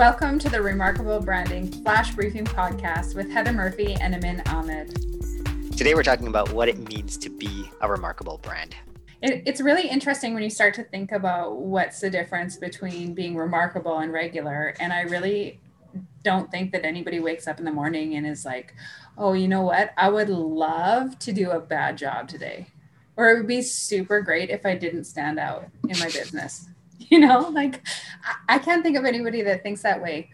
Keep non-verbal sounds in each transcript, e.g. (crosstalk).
Welcome to the Remarkable Branding Flash Briefing Podcast with Heather Murphy and Amin Ahmed. Today, we're talking about what it means to be a remarkable brand. It, it's really interesting when you start to think about what's the difference between being remarkable and regular. And I really don't think that anybody wakes up in the morning and is like, oh, you know what? I would love to do a bad job today. Or it would be super great if I didn't stand out in my business. (laughs) you know like i can't think of anybody that thinks that way.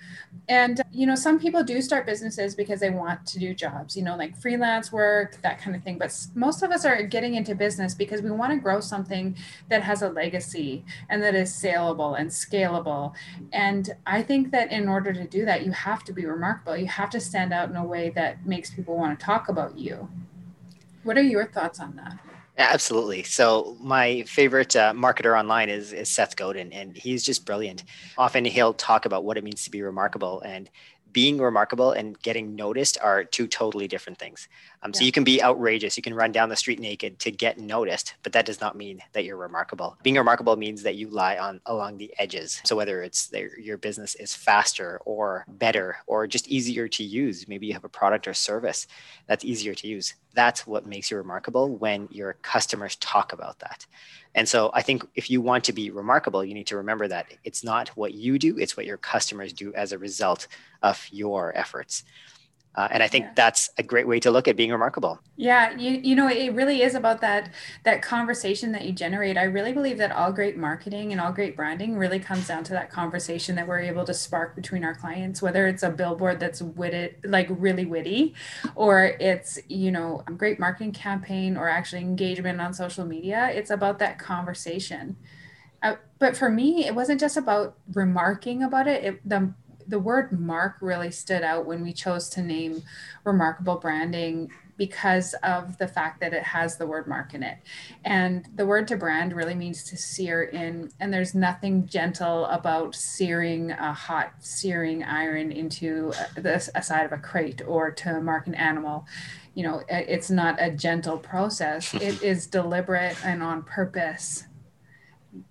And you know some people do start businesses because they want to do jobs you know like freelance work that kind of thing. But most of us are getting into business because we want to grow something that has a legacy and that is saleable and scalable. And i think that in order to do that you have to be remarkable. You have to stand out in a way that makes people want to talk about you. What are your thoughts on that Absolutely. So my favorite uh, marketer online is, is Seth Godin, and he's just brilliant. Often he'll talk about what it means to be remarkable, and being remarkable and getting noticed are two totally different things. Um, yeah. So you can be outrageous, you can run down the street naked to get noticed, but that does not mean that you're remarkable. Being remarkable means that you lie on along the edges. So whether it's your business is faster or better or just easier to use, maybe you have a product or service that's easier to use. That's what makes you remarkable when your customers talk about that. And so I think if you want to be remarkable, you need to remember that it's not what you do, it's what your customers do as a result of your efforts. Uh, and I think yeah. that's a great way to look at being remarkable. Yeah, you you know it really is about that that conversation that you generate. I really believe that all great marketing and all great branding really comes down to that conversation that we're able to spark between our clients, whether it's a billboard that's witty, like really witty, or it's you know a great marketing campaign or actually engagement on social media. It's about that conversation. Uh, but for me, it wasn't just about remarking about it. it the the word mark really stood out when we chose to name remarkable branding because of the fact that it has the word mark in it. And the word to brand really means to sear in, and there's nothing gentle about searing a hot searing iron into the, a side of a crate or to mark an animal. You know, it's not a gentle process, it (laughs) is deliberate and on purpose.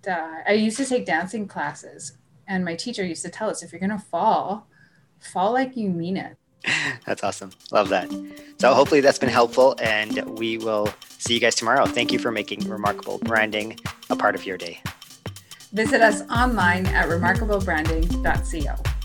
Uh, I used to take dancing classes and my teacher used to tell us if you're going to fall, fall like you mean it. (laughs) That's awesome. Love that. So hopefully that's been helpful and we will see you guys tomorrow. Thank you for making remarkable branding a part of your day. Visit us online at remarkablebranding.co.